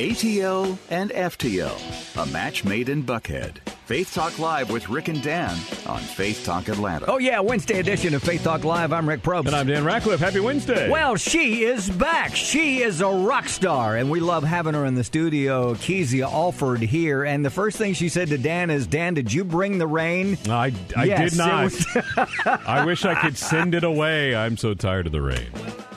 ATL and FTL, a match made in Buckhead. Faith Talk Live with Rick and Dan on Faith Talk Atlanta. Oh, yeah, Wednesday edition of Faith Talk Live. I'm Rick Probst. And I'm Dan Ratcliffe. Happy Wednesday. Well, she is back. She is a rock star, and we love having her in the studio. Kezia Alford here. And the first thing she said to Dan is, Dan, did you bring the rain? I, I Yes, did not. it I wish I could send it away. I'm so tired of the rain.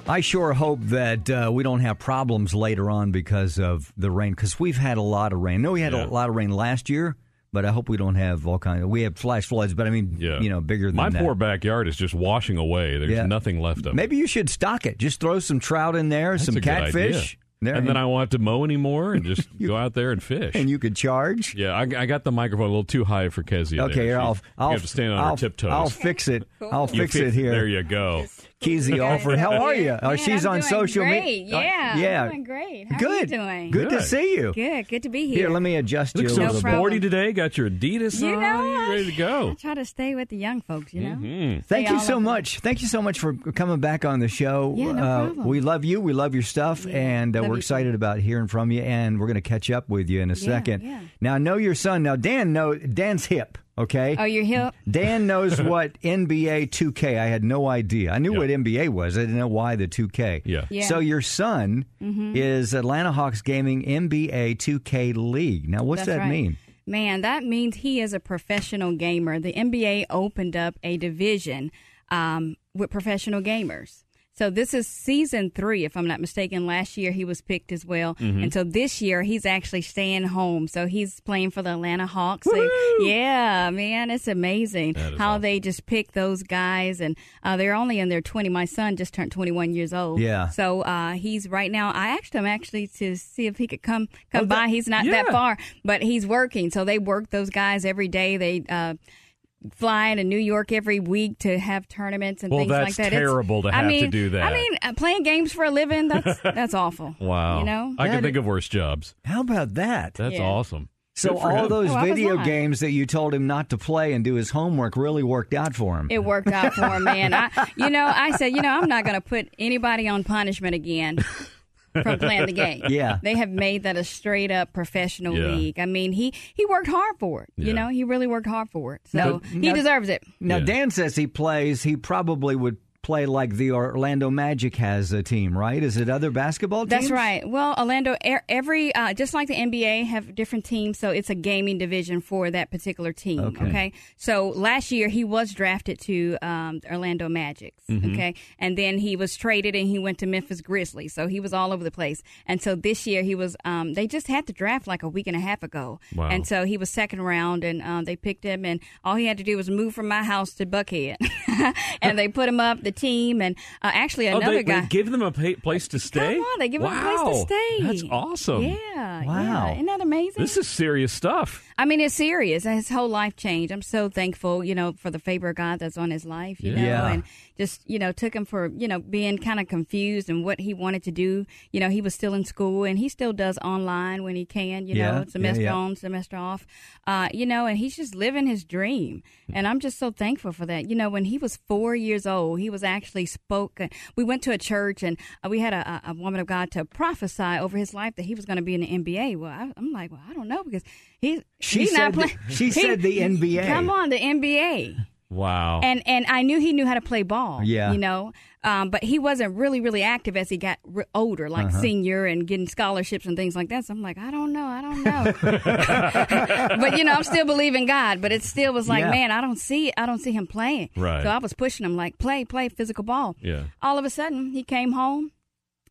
I sure hope that uh, we don't have problems later on because of the rain, because we've had a lot of rain. I know we had Yeah. a lot of rain last year, but I hope we don't have all kinds of. We have flash floods, but I mean, Yeah. you know, bigger than My that. poor backyard is just washing away. There's Yeah. nothing left of it. Maybe you should stock it. Just throw some trout in there, That's some a good idea. catfish. There, And then I won't have to mow anymore and just go out there and fish. and you could charge. yeah, I, I got the microphone a little too high for Kezia. Okay, there. I'll, I'll you have to stand on I'll, her tiptoes. I'll fix it. I'll You fix it here. There you go. Kezia Alford, how are you? Oh, Man, she's I'm on doing social great. media. Yeah, yeah. I'm doing great. How Good. are you doing? Good to see you. Good. Good to be here. Here, let me adjust you Look a so No sporty today. Got your Adidas You on. know, You're ready to go. I go. try to stay with the young folks. You know. Mhm. Thank Stay you so over. much. Thank you so much for coming back on the show. Yeah, no uh, problem. We love you. We love your stuff, Yeah, and uh, we're excited too. about hearing from you. And we're going to catch up with you in a second. yeah. Now, I know your son. Now, Dan. know Dan's hip. Okay. Oh, you're here. Dan knows what NBA 2K. I had no idea. I knew Yeah. what NBA was. I didn't know why the 2K. Yeah. Yeah. So your son Mm-hmm. is Atlanta Hawks Gaming NBA 2K League. Now, what's That's that right. mean? Man, that means he is a professional gamer. The NBA opened up a division um, with professional gamers. So this is season three, if I'm not mistaken. Last year he was picked as well, Mm-hmm. and so this year he's actually staying home. So he's playing for the Atlanta Hawks. So, yeah, man, it's amazing how awesome. they just pick those guys, and uh, they're only in their 20. My son just turned 21 years old. Yeah. So uh, he's right now. I asked him actually to see if he could come come Oh, by. that- He's not that far, but he's working. So they work those guys every day. They uh, fly to New York every week to have tournaments and Well, things like that. It's- terrible to I have to mean, do that. I mean, uh, playing games for a living that's that's awful. Wow. You know. I That- can think of worse jobs. How about that? That's Yeah. awesome. So for all him. those Oh, video games that you told him not to play and do his homework really worked out for him. It worked out for him, man. I, you know, I said, you know, I'm not going to put anybody on punishment again from playing the game. Yeah. they have made that a straight up professional Yeah. league. I mean, he he worked hard for it. Yeah. You know, he really worked hard for it. So Now- he now- deserves it. Now Yeah. Dan says he plays. He probably would play like the Orlando Magic has a team, right? Is it other basketball teams? That's right. Well, Orlando, e- every uh, just like the NBA have different teams, so it's a gaming division for that particular team. Okay. Okay. So last year he was drafted to um, Orlando Magic. Mm-hmm. Okay, and then he was traded and he went to Memphis Grizzlies. So he was all over the place. And so this year he was. Um, they just had to draft like a week and a half ago. Wow. And so he was second round, and uh, they picked him, and all he had to do was move from my house to Buckhead, and they put him up the team, and uh, actually Oh, another they, guy. they give them a pa- place to stay. Come on, they give them a place to stay. That's awesome. Yeah. Wow. Yeah. Isn't that amazing? This is serious stuff. I mean, it's serious. His whole life changed. I'm so thankful, you know, for the favor of God that's on his life, you know, Yeah. and just, you know, took him for, you know, being kind of confused and what he wanted to do. You know, he was still in school and he still does online when he can, you Yeah, know, semester on, semester off, uh, you know, and he's just living his dream. And I'm just so thankful for that. You know, when he was four years old, he was actually spoken. We went to a church and uh, we had a, a woman of God to prophesy over his life that he was going to be in the NBA. Well, I, I'm like, well, I don't know because he, She he's not the- playing. she said the NBA. Come on, the NBA. Wow. And and I knew he knew how to play ball. Yeah. you know, um, but he wasn't really really active as he got r- older, like Uh-huh. senior and getting scholarships and things like that. So I'm like, I don't know, I don't know. but you know, I'm still believing God. But it still was like, Yeah. man, I don't see I don't see him playing. Right. So I was pushing him like, play, play physical ball. Yeah. All of a sudden, he came home.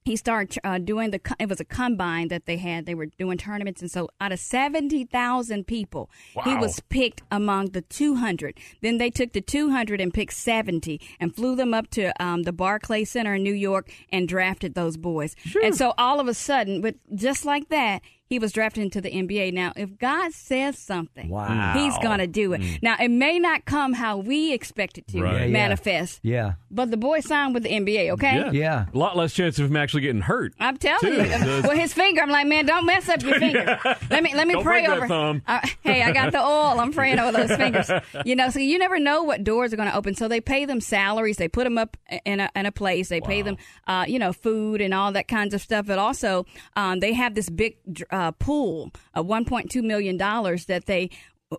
He started uh, doing the it was a combine that they had. They were doing tournaments and so out of 70,000 people he was picked among the 200 then they took the 200 and picked 70 and flew them up to um, the Barclay Center in New York and drafted those boys. And so all of a sudden with just like that he was drafted into the NBA. Now, if God says something, Wow. He's going to do it. Now, it may not come how we expect it to Right. Yeah, yeah. manifest, Yeah. but the boy signed with the NBA. Okay, Yeah. Yeah. A lot less chance of him actually getting hurt. I'm telling Too. you. Does- Well, his finger. I'm like, man, don't mess up your finger. Let me let me Don't pray break that over. thumb. Uh, hey, I got the oil. I'm praying over those fingers. You know, so you never know what doors are going to open. So they pay them salaries. They put them up in a in a place. They pay them, uh, you know, food and all that kinds of stuff. But also, um, they have this big uh, Uh, pool uh, of 1.2 million dollars that they.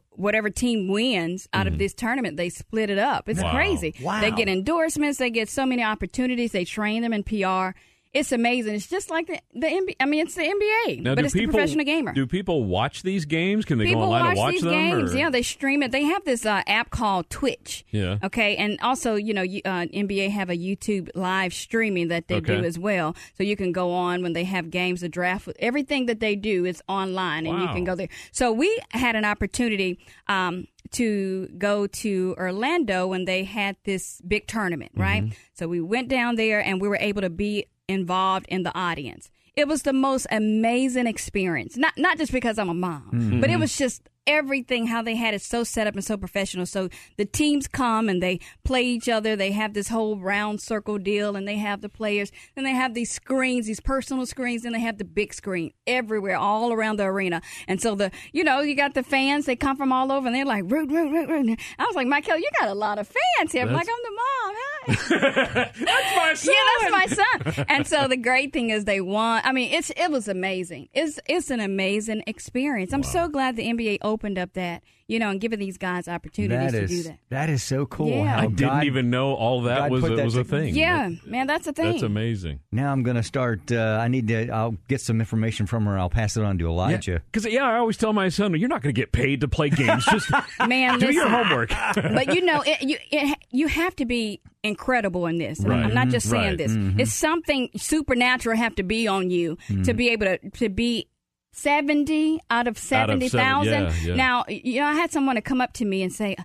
Whatever team wins out of mm-hmm. this tournament, they split it up. It's Wow. crazy. Wow. They get endorsements. They get so many opportunities. They train them in PR. It's amazing. It's just like the, the NBA. I mean, it's the NBA, Now, but it's people, the professional gamer. Do people watch these games? Can they People go online watch, and watch these them? games. or- Yeah, they stream it. They have this uh, app called Twitch. Yeah. Okay, and also, you know, you, uh, NBA have a YouTube live streaming that they do as well. So you can go on when they have games, the draft, everything that they do is online, and you can go there. So we had an opportunity. Um, to go to Orlando when they had this big tournament, right? Mm-hmm. So we went down there and we were able to be involved in the audience. It was the most amazing experience. Not not just because I'm a mom, Mm-hmm. but it was just everything how they had it so set up and so professional. So the teams come and they play each other. They have this whole round circle deal and they have the players. Then they have these screens, these personal screens, then they have the big screen everywhere, all around the arena. And so the you know, you got the fans, they come from all over and they're like root, root, root, root. I was like, Michael, you got a lot of fans here. I'm like, I'm the mom. Hi. That's my son. Yeah, that's my son. And so the great thing is they won. I mean, it's it was amazing. It's it's an amazing experience. I'm so glad the NBA opened up that you know and giving these guys opportunities That to do that. that is so cool. Yeah. how I didn't even know all that God was a, that was a thing. Yeah, man, that's a thing. That's amazing. Now I'm going to start. Uh, I need to. I'll get some information from her. I'll pass it on to Elijah. Because yeah, I always tell my son, "You're not going to get paid to play games. Just Man, do your homework." but you know, it, you it, you have to be incredible in this. Right. I'm not just saying Right. this. It's something supernatural have to be on you to be able to to be. 70 out of seven- 70,000. yeah, yeah. Now, you know, I had someone to come up to me and say,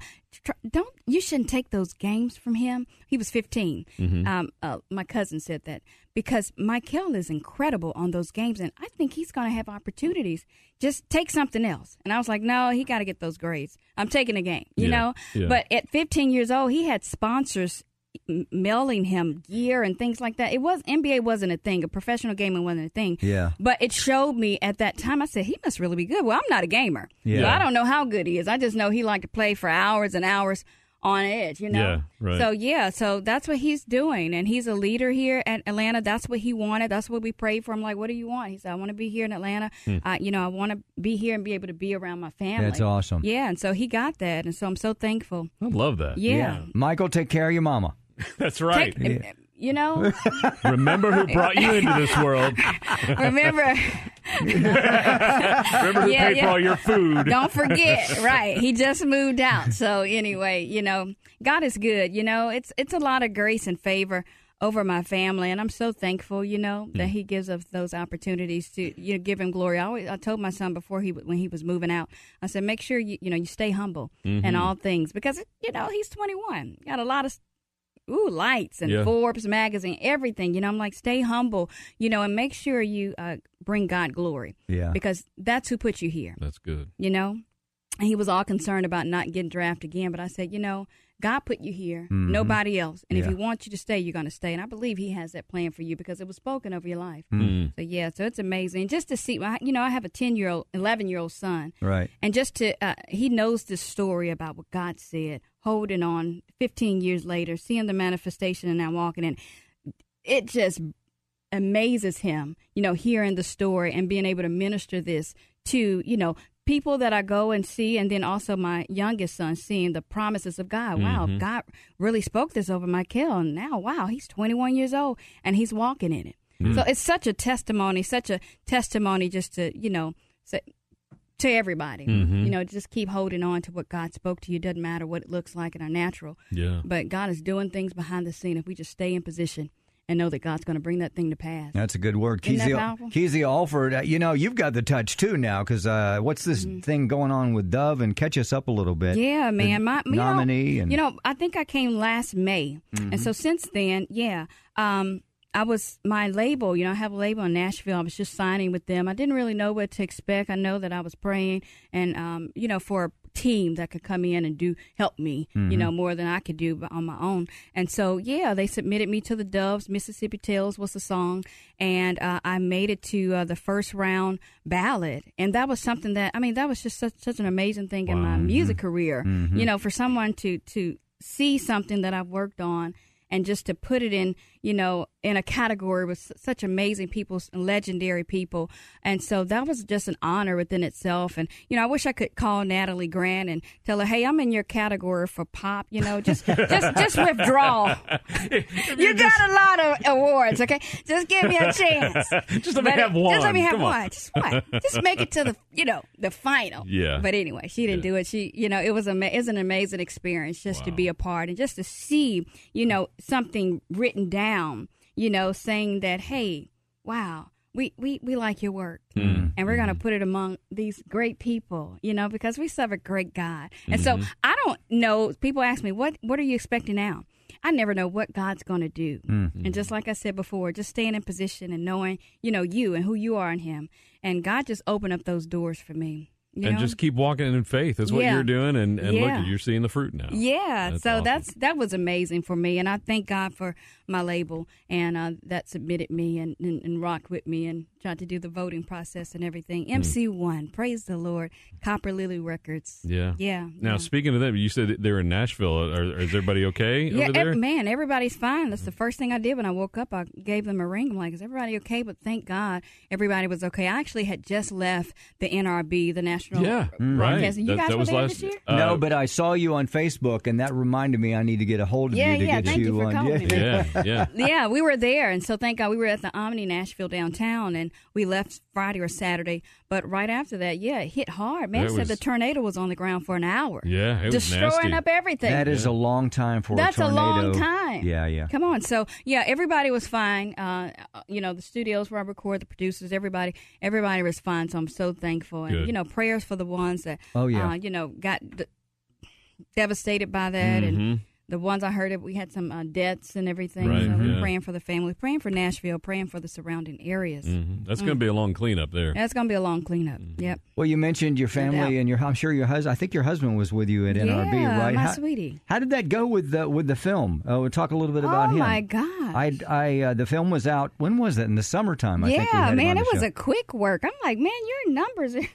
don't, you shouldn't take those games from him. He was 15. Mm-hmm. Um, uh, my cousin said that because Michael is incredible on those games and I think he's going to have opportunities. Just take something else. And I was like, no, he got to get those grades. I'm taking a game, you Yeah, know? yeah. But at 15 years old, he had sponsors mailing him gear and things like that. It was NBA wasn't a thing. A professional gaming wasn't a thing. Yeah. But it showed me at that time. I said he must really be good. Well, I'm not a gamer. Yeah. So I don't know how good he is. I just know he liked to play for hours and hours on edge. You know. Yeah, right. So yeah. So that's what he's doing, and he's a leader here at Atlanta. That's what he wanted. That's what we prayed for. I'm like, what do you want? He said, I want to be here in Atlanta. Hmm. Uh, you know, I want to be here and be able to be around my family. That's awesome. Yeah, and so he got that, and so I'm so thankful. I love that. Yeah. Michael, take care of your mama. That's right. Take, You know, Remember who brought you into this world. remember, Remember who Yeah, paid yeah. for all your food. don't forget, right? He just moved out. So anyway, you know, God is good. You know, it's it's a lot of grace and favor over my family, and I'm so thankful. You know that mm. He gives us those opportunities to you know give Him glory. I always I told my son before he when he was moving out, I said make sure you you know you stay humble mm-hmm. in all things because you know he's 21, got a lot of ooh lights and Yeah. Forbes magazine, everything. You know, I'm like stay humble. You know, and make sure you uh, bring God glory. Yeah. because that's who put you here That's good. you know and he was all concerned about not getting drafted again but i said you know god put you here nobody else and if he wants you to stay you're going to stay and i believe he has that plan for you because it was spoken over your life Mm. so yeah so it's amazing just to see you know i have a 10 year old 11 year old son Right. and just to uh, he knows this story about what god said holding on 15 years later seeing the manifestation and now walking in it just amazes him, you know, hearing the story and being able to minister this to, you know, people that I go and see, and then also my youngest son seeing the promises of God. Wow, mm-hmm. God really spoke this over Michael, and now, wow, he's 21 years old and he's walking in it. Mm-hmm. So it's such a testimony, such a testimony just to, you know, say, to everybody, you know, just keep holding on to what God spoke to you. Doesn't matter what it looks like in our natural, Yeah. but God is doing things behind the scene if we just stay in position and know that God's going to bring that thing to pass. That's a good word. Isn't Kezia. Kezia Alford, uh, you know, you've got the touch too now because uh, what's this thing going on with Dove? And catch us up a little bit. Mm-hmm. Yeah, man. My you know- nominee and- you know, I think I came last May, and so since then, yeah, um, I was my label. You know, I have a label in Nashville. I was just signing with them. I didn't really know what to expect. I know that I was praying, and um, you know, for a team that could come in and do help me, you know, more than I could do on my own. And so, yeah, they submitted me to the Doves. Mississippi Tales was the song, and uh, I made it to uh, the first round ballot, and that was something that I mean, that was just such, such an amazing thing in my music career. You know, for someone to to see something that I've worked on and just to put it in, you know, in a category with such amazing people, legendary people. And so that was just an honor within itself. And, you know, I wish I could call Natalie Grant and tell her, hey, I'm in your category for pop, you know, just, just, just withdraw. you got a lot of awards, okay? Just give me a chance. Just let me But have it- one. Just let me have Come on. one. Just one. Just make it to the, you know, the final. Yeah. But anyway, she didn't do it. She, you know, it was ama- it's an amazing experience just to be a part and just to see, you know, something written down, you know, saying that, hey, wow, we we, we like your work, Mm-hmm. and we're gonna put it among these great people, you know, because we serve a great God. And Mm-hmm. so I don't know. People ask me, what what are you expecting now? I never know what God's going to do. Mm-hmm. And just like I said before, just staying in position and knowing, you know, you and who you are in Him. And God just opened up those doors for me. You and know? just keep walking in faith. That's what Yeah. you're doing, and, and look, you're seeing the fruit now. Yeah, That's so awesome. that's that was amazing for me, and I thank God for my label and uh, that submitted me and, and, and rocked with me and tried to do the voting process and everything. Hmm. MC One, praise the Lord, Copper Lily Records. Yeah. Yeah. Now, yeah. speaking of them, you said they're in Nashville. Are, is everybody okay Yeah, over there? ev- man, everybody's fine. That's the first thing I did when I woke up. I gave them a ring. I'm like, is everybody okay? But thank God everybody was okay. I actually had just left the NRB, the National yeah, right. Broadcasting. You that, guys that were was there last this year? uh, no, but I saw you on Facebook, and that reminded me I need to get a hold of Yeah, you to yeah, get thank you for on. calling me. yeah, yeah. yeah, we were there, and so thank God we were at the Omni Nashville downtown, and we left Friday or Saturday. But right after that, yeah, it hit hard. Man It said was- the tornado was on the ground for an hour. Yeah, it was destroying nasty. up everything. That is a long time for That's a tornado. That's a long time. Yeah, yeah. Come on. So yeah, everybody was fine. Uh, you know, the studios where I record, the producers, everybody, everybody was fine. So I'm so thankful. And Good. you know, prayers for the ones that, Oh, yeah. uh, you know, got d- devastated by that, and the ones I heard of, we had some uh, deaths and everything. Mm-hmm. Right, so we're yeah. praying for the family, praying for Nashville, praying for the surrounding areas. Mhm. That's going to be a long cleanup there. That's gonna be a long cleanup. Mm-hmm. Yep. Well, you mentioned your doubt. family and your. I'm sure your husband. I think your husband was with you at NRB, Yeah, right? my how, sweetie. How did that go with the with the film? Uh, we'll talk a little bit about oh him. Oh my God! I, I, uh, the film was out. When was it? In the summertime. I yeah, had man, on it was show. a quick work. I'm like, man, your numbers are.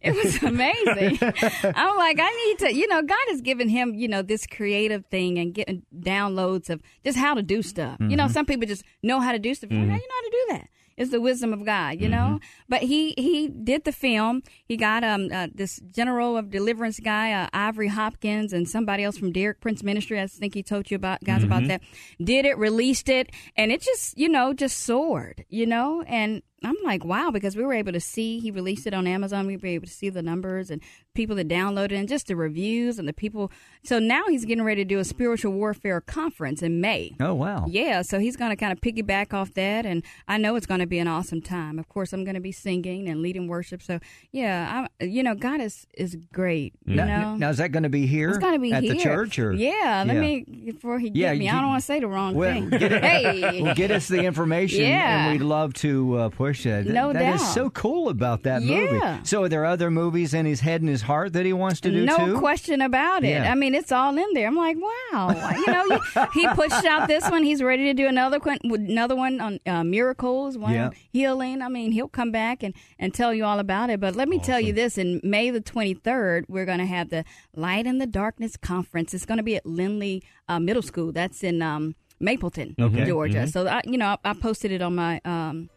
It was amazing. I'm like, I need to, you know, God has given him, you know, this creative thing and getting downloads of just how to do stuff. You Mm-hmm. know, some people just know how to do stuff. How do you know how to do that? It's the wisdom of God, you Mm-hmm. know. But he he did the film. He got um uh, this General of Deliverance guy, uh, Ivory Hopkins, and somebody else from Derek Prince Ministry. I think he told you about guys Mm-hmm. about that. Did it, released it, and it just you know just soared, you know. And I'm like, wow, because we were able to see he released it on Amazon. We were able to see the numbers and people that downloaded it and just the reviews and the people. So now he's getting ready to do a spiritual warfare conference in May. Oh wow. Yeah, so he's going to kind of piggyback off that, and I know it's going to be an awesome time. Of course, I'm going to be singing and leading worship. So yeah, I, you know, God is is great. You Now, know, now is that going to be here? it's going to be at here the church or yeah. Let Yeah. me before he Yeah, get me. you- I don't want to say the wrong Well, thing. get it- hey, Well, get us the information, Yeah. and we'd love to uh, push that. No That is doubt. so cool about that movie. Yeah. So, are there other movies in his head and his heart that he wants to do no too? question about it. Yeah. I mean, it's all in there. I'm like, wow. you know, you- he pushed out this one. He's ready to do another one. Another one on uh, miracles, one Yeah. on healing. I mean, he'll come back and and tell you all about it. But let me tell you this: in May the 23rd, we're going to have the Light in the Darkness conference. It's going to be at Lindley uh, Middle School. That's in um, Mableton, Georgia. So I, you know, I, I posted it on my. Um,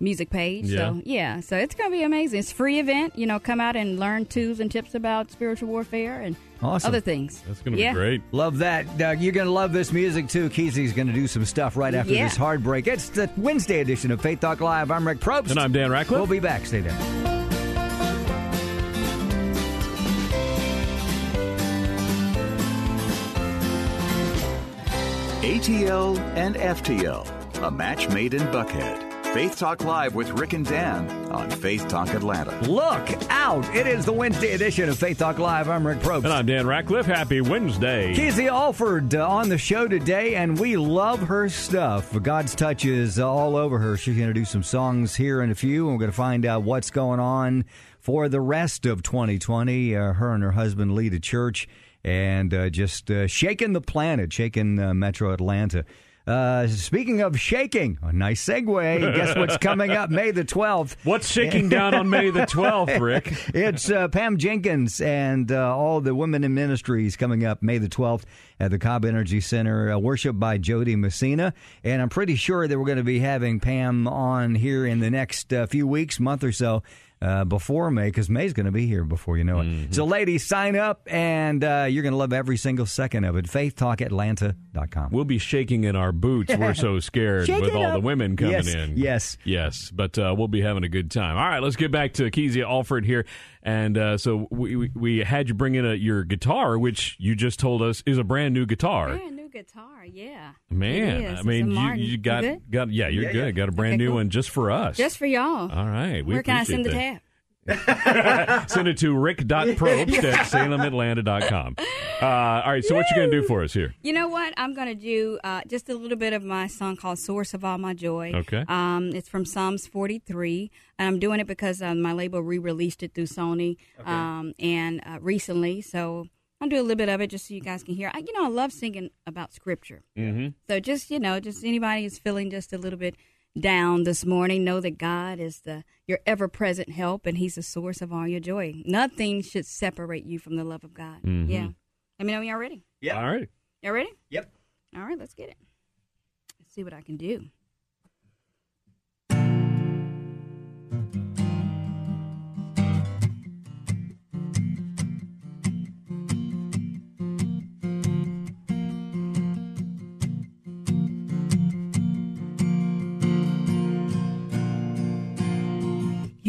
music page so yeah so it's gonna be amazing it's a free event you know come out and learn tools and tips about spiritual warfare and Awesome. other things That's going to yeah. be great. Love that. Doug, you're going to love this music too. Kesey's going to do some stuff right after Yeah. this hard break. It's the Wednesday edition of Faith Talk Live. I'm Rick Probst. And I'm Dan Ratcliffe. We'll be back. Stay there. ATL and FTL. a match made in Buckhead. Faith Talk Live with Rick and Dan on Faith Talk Atlanta. Look out! It is the Wednesday edition of Faith Talk Live. I'm Rick Probst. And I'm Dan Ratcliffe. Happy Wednesday. Kizzy Alford uh, on the show today, and we love her stuff. God's touch is all over her. She's going to do some songs here in a few, and we're going to find out what's going on for the rest of 2020. Uh, her and her husband lead a church and uh, just uh, shaking the planet, shaking uh, Metro Atlanta. Uh, speaking of shaking, a nice segue. Guess what's coming up May the 12th? What's shaking down on May the 12th, Rick? It's uh, Pam Jenkins and uh, all the women in ministries coming up May the 12th at the Cobb Energy Center, uh, worship by Jo Dee Messina. And I'm pretty sure that we're going to be having Pam on here in the next uh, few weeks, month or so. Uh, before May, because May's going to be here before you know it. Mm-hmm. So, ladies, sign up, and uh, you're going to love every single second of it. FaithTalkAtlanta.com. We'll be shaking in our boots. We're so scared with all up. the women coming Yes, in. yes. Yes. But uh, we'll be having a good time. All right, let's get back to Kezia Alford here. And uh, so we, we, we had you bring in a, your guitar, which you just told us is a brand new guitar. Brand new guitar, yeah. Man, It is. I mean, you, you got good? got yeah, you're Yeah, good. yeah. Got a brand Okay, new cool. one just for us. Just for y'all. all right, we Where can I send the appreciate tab? that. Send it to rick.probst at salematlanta.com. Uh, all right, so what you going to do for us here? You know what? I'm going to do uh, just a little bit of my song called "Source of All My Joy." Okay. Um, it's from Psalms 43, and I'm doing it because um, my label re-released it through Sony, um, and uh, recently. So I'll do a little bit of it just so you guys can hear. I, you know, I love singing about Scripture. Mm-hmm. So just you know, just anybody who's feeling just a little bit down this morning, know that God is the your ever-present help, and He's the source of all your joy. Nothing should separate you from the love of God. Mm-hmm. Yeah. Let me know when y'all ready. Yep. All right. Y'all ready? Yep. All right, let's get it. Let's see what I can do.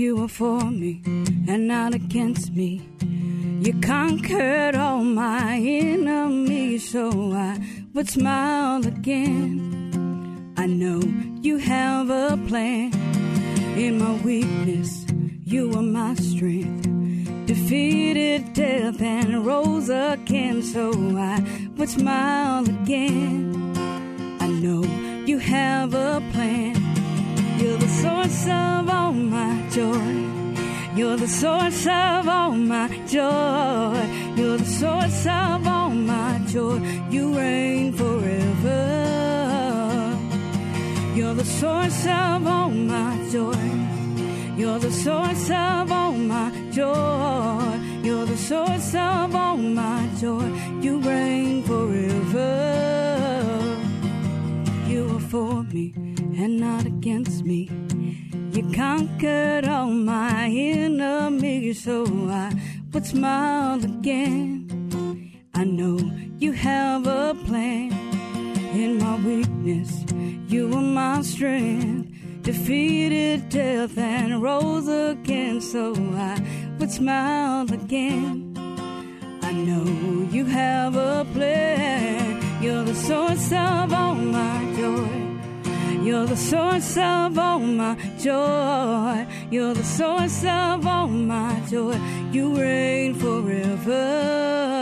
You were for me and not against me. You conquered all my enemies, so I would smile again. I know you have a plan. In my weakness, you are my strength. Defeated death and rose again, so I would smile again. I know you have a plan. Source of all my joy. You're the source of all my joy. You're the source of all my joy. You reign forever. You're the source of all my joy. You're the source of all my joy. You're the source of all my joy. You reign forever. You are for me and not against me. Conquered all my enemies, so I would smile again. I know you have a plan. In my weakness, you are my strength. Defeated death and rose again, so I would smile again. I know you have a plan. You're the source of all my joy. You're the source of all my joy. You're the source of all my joy. You reign forever.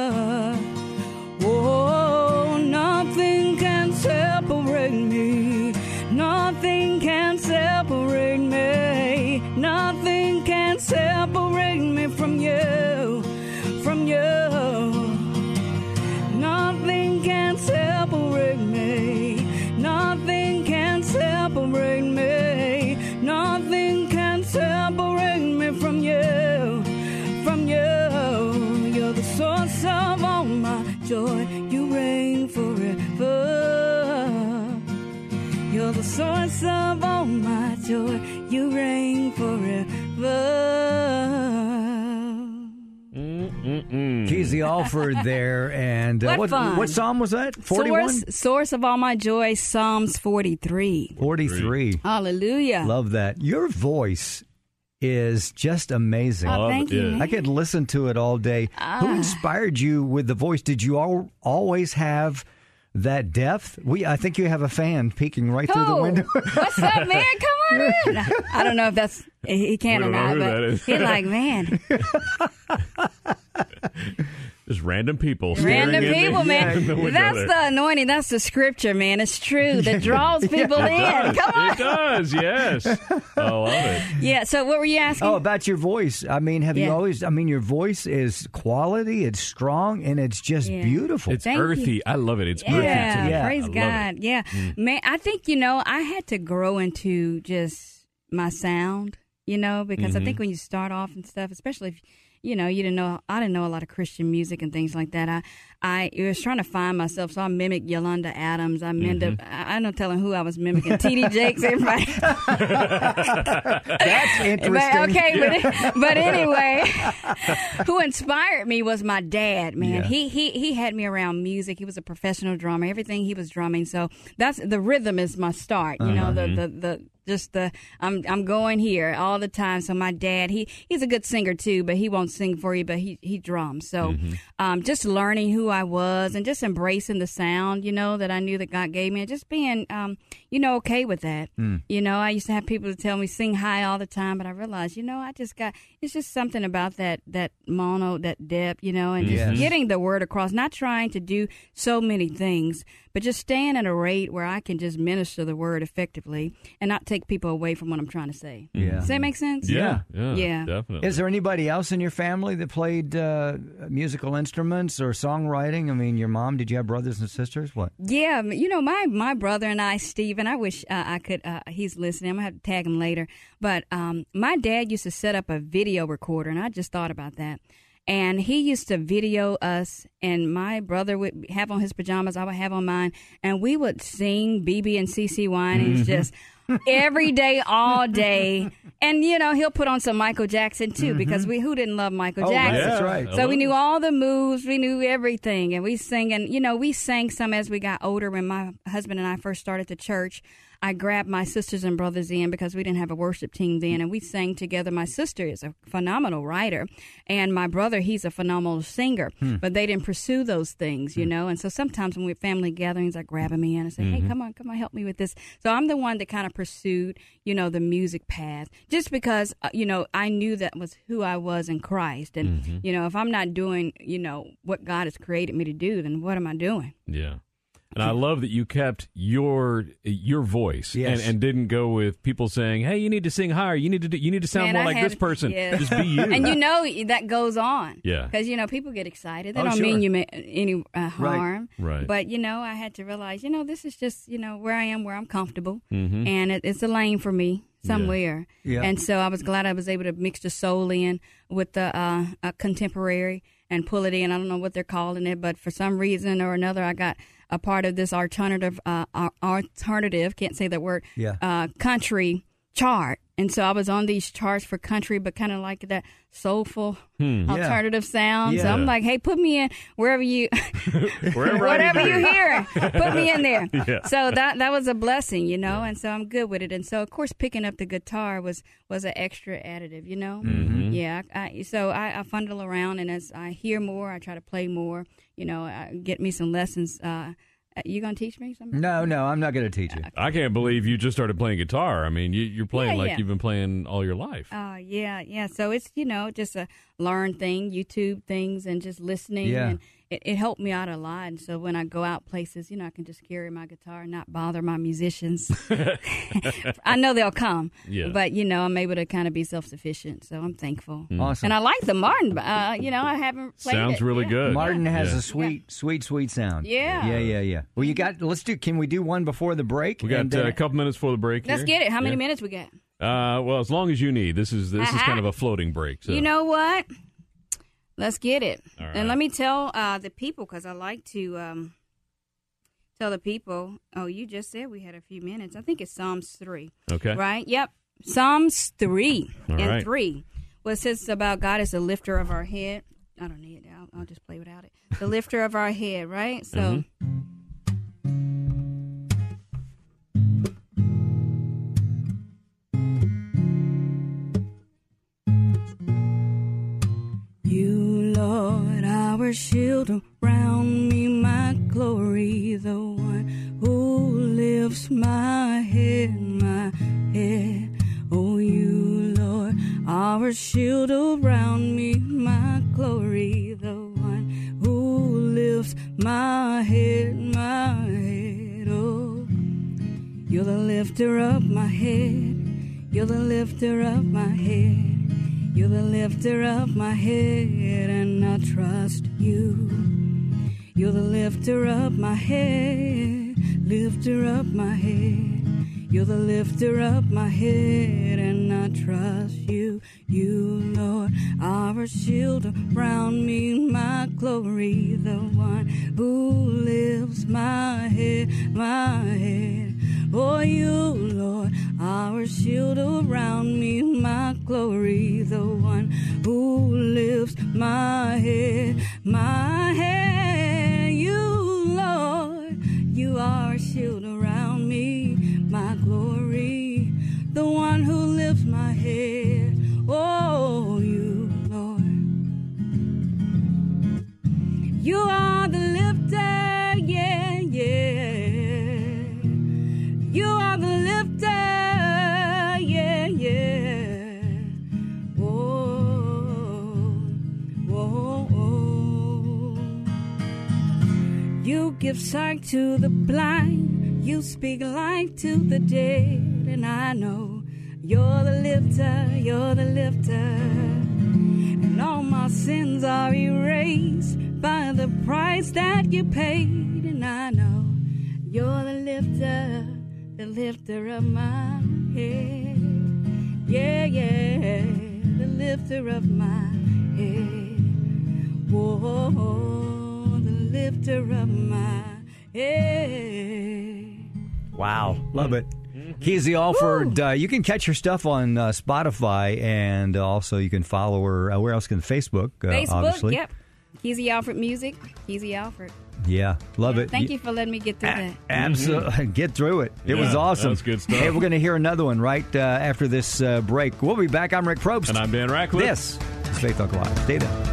My joy. You reign forever. Keezy Alford there, and uh, What what, what psalm was that? Forty-one, Source, source of all my joy, Psalms 43. forty-three. Hallelujah. Love that. Your voice is just amazing. Oh, thank it. you. I could listen to it all day. Ah. Who inspired you with the voice? Did you all, always have that depth. We, I think you have a fan peeking right through the window. what's up, man? Come I don't know if that's he can or know but he's like, man, Just random people. random in the- people, man. the That's there. the anointing. That's the scripture, man. It's true that draws people in. It Come on. It does, yes. I love it. Yeah. So what were you asking? Oh, about your voice. I mean, have you always? I mean, your voice is quality. It's strong, and it's just Yeah. beautiful. It's Thank you. earthy. I love it. It's earthy Yeah, too. Yeah. praise God. it. Mm. Yeah, man. I think you know I had to grow into just my sound, you know, because Mm-hmm. I think when you start off and stuff, especially if you know you didn't know I didn't know a lot of Christian music and things like that. I I was trying to find myself, so I mimicked Yolanda Adams. I mimicked. Mm-hmm. I, I'm not telling who I was mimicking. T.D. Jakes, everybody. That's interesting. But, okay, but but anyway, who inspired me was my dad. Man, Yeah. he he he had me around music. He was a professional drummer. Everything he was drumming. So that's the rhythm is my start. You know, the the the just the I'm I'm going here all the time. So my dad, he he's a good singer too, but he won't sing for you, but he he drums. So um, just learning who I was and just embracing the sound, you know, that I knew that God gave me, and just being um, you know, okay with that. You know, I used to have people to tell me sing high all the time, but I realized, you know, I just got it's just something about that that mono, that depth, you know, and just getting the word across, not trying to do so many things, but just staying at a rate where I can just minister the word effectively and not take people away from what I'm trying to say. Yeah. Does that make sense? Yeah, yeah, Yeah. definitely. Is there anybody else in your family that played uh, musical instruments or songwriting? I mean, your mom. Did you have brothers and sisters? What? Yeah, you know my my brother and I, Steven, I wish uh, I could. Uh, he's listening. I'm gonna have to tag him later. But um, my dad used to set up a video recorder, and I just thought about that. And he used to video us, and my brother would have on his pajamas, I would have on mine, and we would sing BeBe and CeCe Winans mm-hmm. just every day, all day. And you know he'll put on some Michael Jackson too, mm-hmm. because we who didn't love Michael Oh, Jackson? that's right. So we knew all the moves, we knew everything, and we sang. And you know, we sang some as we got older. When my husband and I first started the church, I grabbed my sisters and brothers in because we didn't have a worship team then, and we sang together. My sister is a phenomenal writer, and my brother he's a phenomenal singer. Hmm. But they didn't pursue those things, you hmm. know. And so sometimes when we're family gatherings, I grab them in and say, "Hey, mm-hmm. come on, come on, help me with this." So I'm the one that kind of pursued, you know, the music path, just because uh, you know I knew that was who I was in Christ, and mm-hmm. you know, if I'm not doing, you know, what God has created me to do, then what am I doing? Yeah. And I love that you kept your your voice Yes. and, and didn't go with people saying, "Hey, you need to sing higher. You need to do, you need to sound Man, more I like had- this person. yeah. Just be you." and you know that goes on. Yeah. Because, you know, people get excited. They Oh, don't sure. mean you ma- any uh, harm. Right. But, you know, I had to realize, you know, this is just, you know, where I am, where I'm comfortable. Mm-hmm. And it, it's a lane for me somewhere. Yeah. And so I was glad I was able to mix the soul in with the uh, uh, contemporary and pull it in. I don't know what they're calling it, but for some reason or another, I got a part of this alternative, uh, alternative, can't say that word, Yeah. uh, country chart. And so I was on these charts for country, but kind of like that soulful alternative sound. So I'm like, hey, put me in wherever you, Wherever whatever you hear, put me in there. Yeah. So that that was a blessing, you know. And so I'm good with it. And so of course, picking up the guitar was was an extra additive, you know. Mm-hmm. Yeah. I, I, so I, I fundle around, and as I hear more, I try to play more. You know, I get me some lessons. Uh, Uh, you gonna teach me something? No, no, I'm not going to teach you. I can't believe you just started playing guitar. I mean, you, you're playing Yeah, like yeah. you've been playing all your life. Oh yeah, yeah. So it's you know just a learn thing, YouTube things, and just listening. Yeah. And it, it helped me out a lot. And so when I go out places, you know, I can just carry my guitar and not bother my musicians. I know they'll come, Yeah. but you know I'm able to kind of be self sufficient. So I'm thankful. Awesome. And I like the Martin. Uh, you know, I haven't played Sounds it. really Yeah. good. Martin has Yeah. a sweet, sweet, sweet sound. Yeah. yeah, yeah, yeah. Well, you got. Let's do. Can we do one before the break? We got And uh, a couple minutes before the break. Let's here. get it. How many Yeah. minutes we got? Uh, well, as long as you need. This is this is kind of a floating break. So. You know what? Let's get it. Right. And let me tell uh, the people because I like to um, tell the people. Oh, you just said we had a few minutes. I think it's Psalms 3. Okay. Right? Yep. Psalms 3 All and right. 3. What says about God is the lifter of our head. I don't need it. I'll, I'll just play without it. The lifter of our head, right? So. Mm-hmm. a shield around me, my glory, the one who lifts my head, my head. Oh, you, Lord, are a shield around me, my glory, the one who lifts my head, my head. Oh, you're the lifter of my head, you're the lifter of my head. You're the lifter of my head, and I trust you. You're the lifter of my head, lifter of my head. You're the lifter of my head, and I trust you. You, Lord, are a shield around me, my glory, the one who lifts my head, my head. Oh, you, Lord, a shield around me, my glory, the one who lifts my head, my head. You, Lord, you are a shield around me, my glory, the one who lifts my head. Oh, you, Lord. You are give sight to the blind, you speak life to the dead, and I know you're the lifter, you're the lifter. And all my sins are erased by the price that you paid. And I know you're the lifter, the lifter of my head. Yeah, yeah, the lifter of my head. Whoa, lifter of my head. Wow, love it. Keezy Alford, uh, you can catch her stuff on uh, Spotify, and also you can follow her. Uh, where else can Facebook? Uh, Facebook, obviously. yep. Keezy Alford Music, Keezy Alford. Yeah, love it. Thank you for letting me get through that. Absolutely, get through it. It Yeah, was awesome. was good stuff. Hey, we're going to hear another one right uh, after this uh, break. We'll be back. I'm Rick Probst. And I'm Dan Ratcliffe. This is Faith Talk Live. Stay there.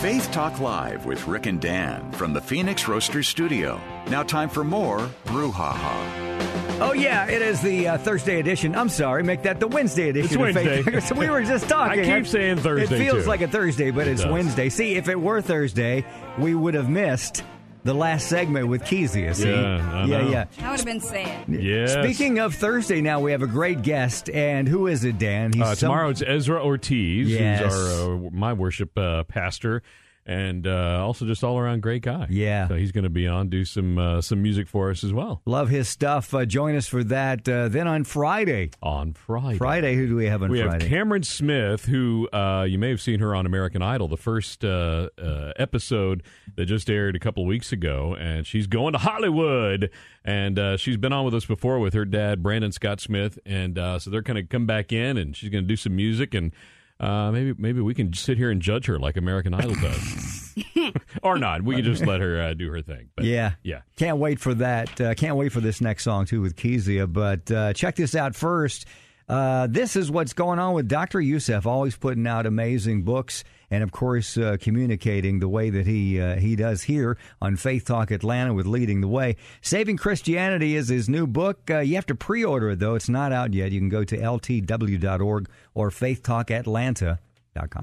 Faith Talk Live with Rick and Dan from the Phoenix Roaster Studio. Now, time for more brouhaha. Oh yeah, it is the uh, Thursday edition. I'm sorry, make that the Wednesday edition. It's Wednesday. So we were just talking. I keep saying Thursday, It feels too. like a Thursday, but It it's does. Wednesday. See, if it were Thursday, we would have missed the last segment with Kezia. See, Yeah, I yeah, know. yeah. That would have been sad. Yes. Speaking of Thursday, now we have a great guest, and who is it, Dan? He's Uh, some- tomorrow it's Ezra Ortiz, Yes. who's our uh, my worship uh, pastor, and uh, also just all around great guy. Yeah. so he's going to be on do some uh, some music for us as well Love his stuff. Uh, join us for that. Uh, then on Friday, on Friday. Friday, who do we have on We Friday? have Cameron Smith, who uh, you may have seen her on American Idol, the first uh, uh, episode that just aired a couple of weeks ago, and she's going to Hollywood. And uh, she's been on with us before with her dad, Brandon Scott Smith, and uh, so they're going to come back in, and she's going to do some music, and uh, maybe maybe we can sit here and judge her like American Idol does, or not. We can just let her uh, do her thing. But, Yeah. yeah. Can't wait for that. Uh, can't wait for this next song, too, with Kezia. But uh, check this out first. Uh, this is what's going on with Dr. Youssef, always putting out amazing books and, of course, uh, communicating the way that he uh, he does here on Faith Talk Atlanta with Leading the Way. Saving Christianity is his new book. Uh, you have to pre order it, though. It's not out yet. You can go to ltw.org or faithtalkatlanta.com.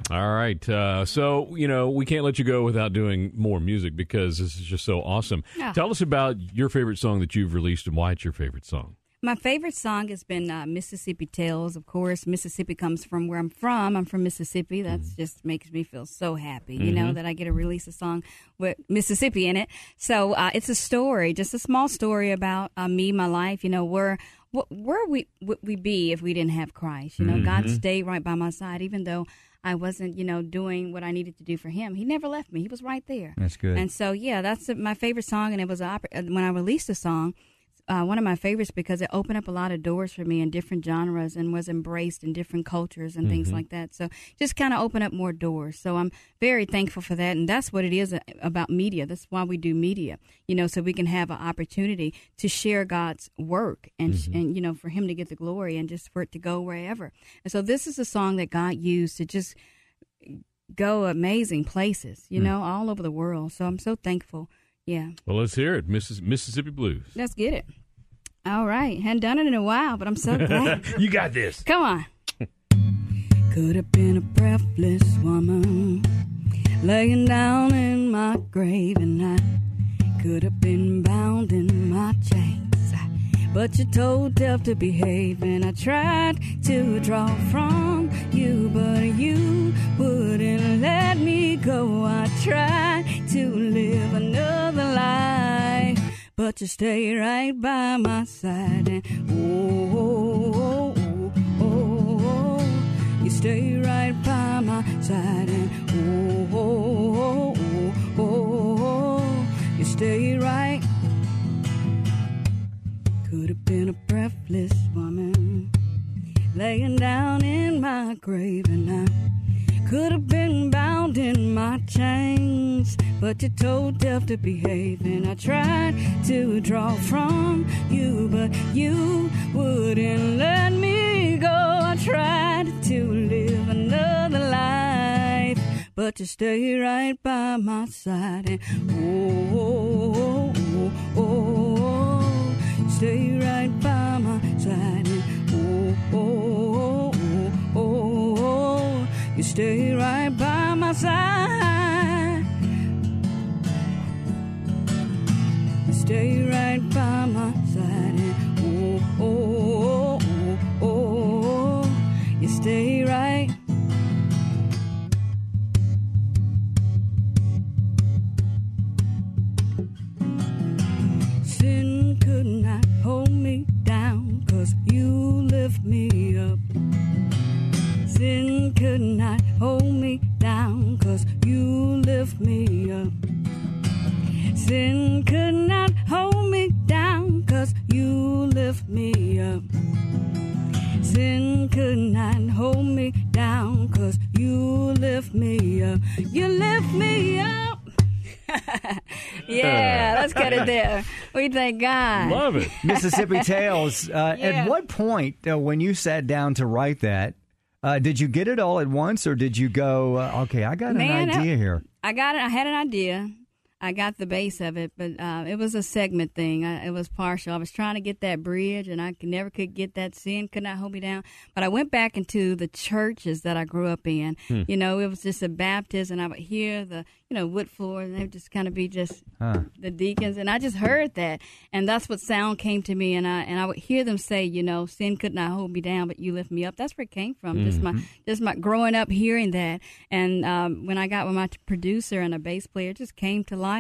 All right. Uh, so, you know, we can't let you go without doing more music because this is just so awesome. Yeah. Tell us about your favorite song that you've released and why it's your favorite song. My favorite song has been uh, Mississippi Tales. Of course, Mississippi comes from where I'm from. I'm from Mississippi. That just makes me feel so happy, you know, that I get to release a song with Mississippi in it. So uh, it's a story, just a small story about uh, me, my life. You know, where where we would we be if we didn't have Christ? You know, God stayed right by my side, even though I wasn't, you know, doing what I needed to do for Him. He never left me. He was right there. That's good. And so, yeah, that's my favorite song. And it was a, uh, when I released the song uh, one of my favorites because it opened up a lot of doors for me in different genres and was embraced in different cultures and things like that. So just kind of opened up more doors. So I'm very thankful for that, and that's what it is uh, about media. That's why we do media, you know, so we can have an opportunity to share God's work and and you know for Him to get the glory and just for it to go wherever. And so this is a song that God used to just go amazing places, you know, all over the world. So I'm so thankful. Yeah, Well, let's hear it. Missis- Mississippi Blues. let's get it. All right. Hadn't done it in a while, but I'm so glad. You got this. Come on. Could have been a breathless woman laying down in my grave, and I could have been bound in my chains. But you told death to behave, and I tried to draw from you, but you wouldn't let me go. I tried to live another life, but you stay right by my side, and oh, oh, oh, oh, oh, you stay right by my side, and oh, oh, oh, oh, oh, you stay right. Could have been a breathless woman laying down in my grave, and I could have been bound in my chains. But you told death to behave, and I tried to draw from you, but you wouldn't let me go. I tried to live another life, but you stay right by my side, and oh, oh, oh, oh, oh stay right by my side. And oh, oh, oh, oh, oh, you stay right by my side. You stay right by my side. And oh, oh, lift me up. Sin could not hold me down, cause you lift me up. Sin could not hold me down, cause you lift me up. Sin could not hold me down, cause you lift me up. You lift me up. yeah, let's get it there. We thank God. Love it. Mississippi Tales. Uh, Yeah. At what point, uh, when you sat down to write that, uh, did you get it all at once, or did you go, uh, "Okay, I got Man, an idea I- here"? I got it. I had an idea. I got the base of it, but uh, it was a segment thing. I, it was partial. I was trying to get that bridge, and I could, never could get that sin. Could not hold me down. But I went back into the churches that I grew up in. You know, it was just a Baptist, and I would hear the you know wood floor, and they would just kind of be just the deacons, and I just heard that, and that's what sound came to me, and I and I would hear them say, you know, sin could not hold me down, but you lift me up. That's where it came from. Just my just my growing up hearing that, and um, when I got with my producer and a bass player, it just came to life,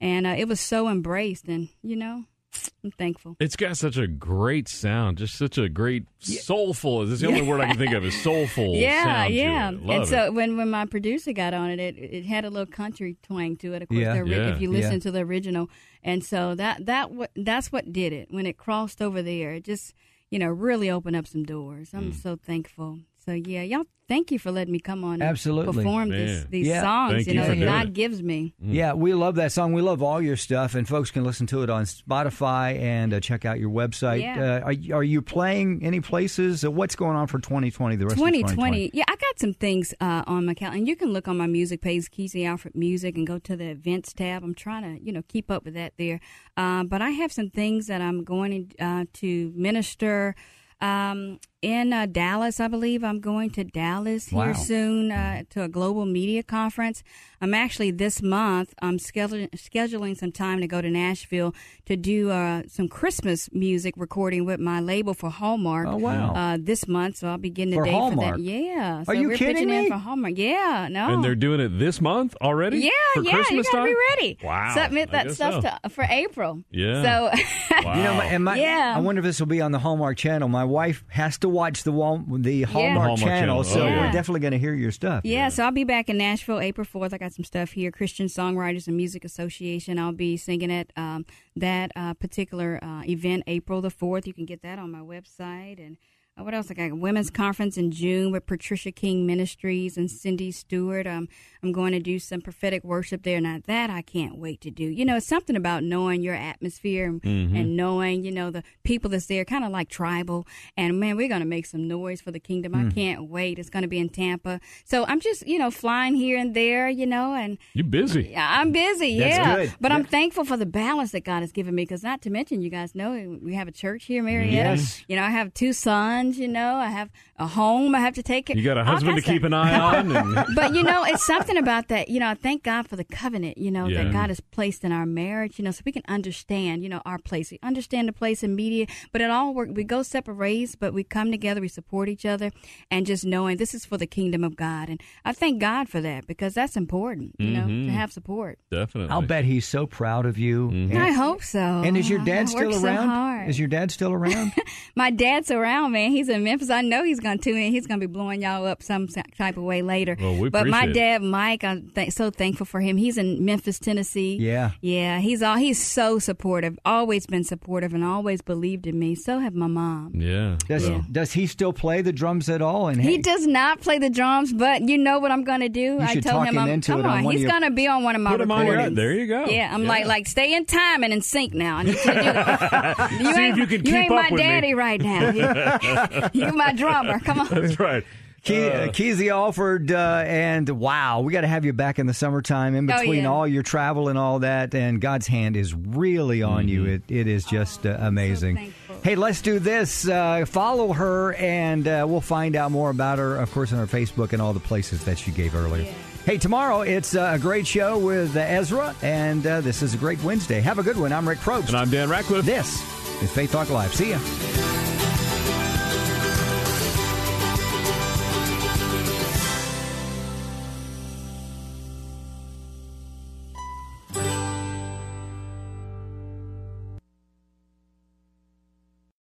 and uh, it was so embraced, and you know, I'm thankful. It's got such a great sound, just such a great soulful. This is the only word I can think of is soulful. Yeah, sound to yeah. it. And Love so it. when when my producer got on it, it it had a little country twang to it. Of course, Yeah. the, ori- Yeah. if you Yeah. listen to the original, and so that that what that's what did it when it crossed over there. It just you know really opened up some doors. Mm. I'm so thankful. So yeah, y'all, thank you for letting me come on and Absolutely. perform this, these Yeah. songs. Thank you you know for that doing God it. gives me. Yeah, we love that song. We love all your stuff, and folks can listen to it on Spotify and uh, check out your website. Yeah. Uh, are, you- are you playing any places? Uh, what's going on for 2020? The rest of 2020. Yeah, I got some things uh, on my calendar. And you can look on my music page, Keezy Alford Music, and go to the events tab. I'm trying to, you know, keep up with that there. Uh, but I have some things that I'm going uh, to minister um, in uh, Dallas. I believe I'm going to Dallas here soon uh, to a global media conference. I'm actually this month. I'm scheduling scheduling some time to go to Nashville to do uh, some Christmas music recording with my label for Hallmark. Oh, wow. Uh, this month, so I'll be getting a For date Hallmark? for that. Yeah. So Are you we're kidding me? in for Hallmark. Yeah. No. and they're doing it this month already. yeah, for yeah, Christmas you gotta time? be ready. Wow, Submit that stuff so. to, for April. Yeah. So, Wow. You know, my- and my, Yeah. I wonder if this will be on the Hallmark Channel. My wife has to watch the Wal- the Hallmark, Hallmark Channel, Channel. so Oh, we're definitely going to hear your stuff. yeah, so I'll be back in Nashville April 4th. I got some stuff here. Christian Songwriters and Music Association. I'll be singing at um, that uh, particular uh, event April the 4th. You can get that on my website. And what else? I got a women's conference in June with Patricia King Ministries and Cindy Stewart. Um, I'm going to do some prophetic worship there. Now that I can't wait to do. You know, it's something about knowing your atmosphere and, Mm-hmm. and knowing, you know, the people that's there, kind of like tribal. And man, we're going to make some noise for the kingdom. Mm. I can't wait. It's going to be in Tampa. So I'm just, you know, flying here and there, you know, and you're busy? I'm busy. That's yeah, good. but I'm thankful for the balance that God has given me. Because not to mention, you guys know we have a church here, Marietta. Yes. You know, I have two sons. You know, I have a home. I have to take care. You got a husband to keep an eye on. And, But you know, it's something about that. You know, I thank God for the covenant. You know Yeah. that God has placed in our marriage. You know, so we can understand. You know, our place. We understand the place in media, but it all work. We go separate ways, but we come together. We support each other, and just knowing this is for the kingdom of God. And I thank God for that because that's important. You know, Mm-hmm. to have support. definitely. I'll bet he's so proud of you. Mm-hmm. I hope so. and is your I dad still around? So hard. Is your dad still around? My dad's around, man. He's in Memphis. I know he's going to tune in. He's going to be blowing y'all up some type of way later. Well, we but my appreciate it. dad, Mike, I'm th- so thankful for him. He's in Memphis, Tennessee. Yeah. yeah. He's all he's so supportive. Always been supportive and always believed in me. So have my mom. yeah. Does well, does he still play the drums at all? And He hey, does not play the drums, but you know what I'm going to do. I should told talk him, him I'm, into come it on on, he's your- going to be on one of my Put him on recordings. your- there you go. Yeah, I'm Yeah. like like stay in time and in sync now. I need you to do that. You See if ain't, you can keep ain't up my with me. daddy right now. You, you my drummer. Come on. That's right. Ke- Uh, Keezy Alford, uh, and wow, we got to have you back in the summertime in Oh, between yeah. all your travel and all that. And God's hand is really on you. Mm-hmm. It, it is just uh, amazing. thankful. hey, let's do this. Uh, follow her, and uh, we'll find out more about her, of course, on her Facebook and all the places that she gave earlier. Hey, tomorrow it's uh, a great show with uh, Ezra, and uh, this is a great Wednesday. Have a good one. I'm Rick Probst. And I'm Dan Ratcliffe. This is Faith Talk Live. See ya.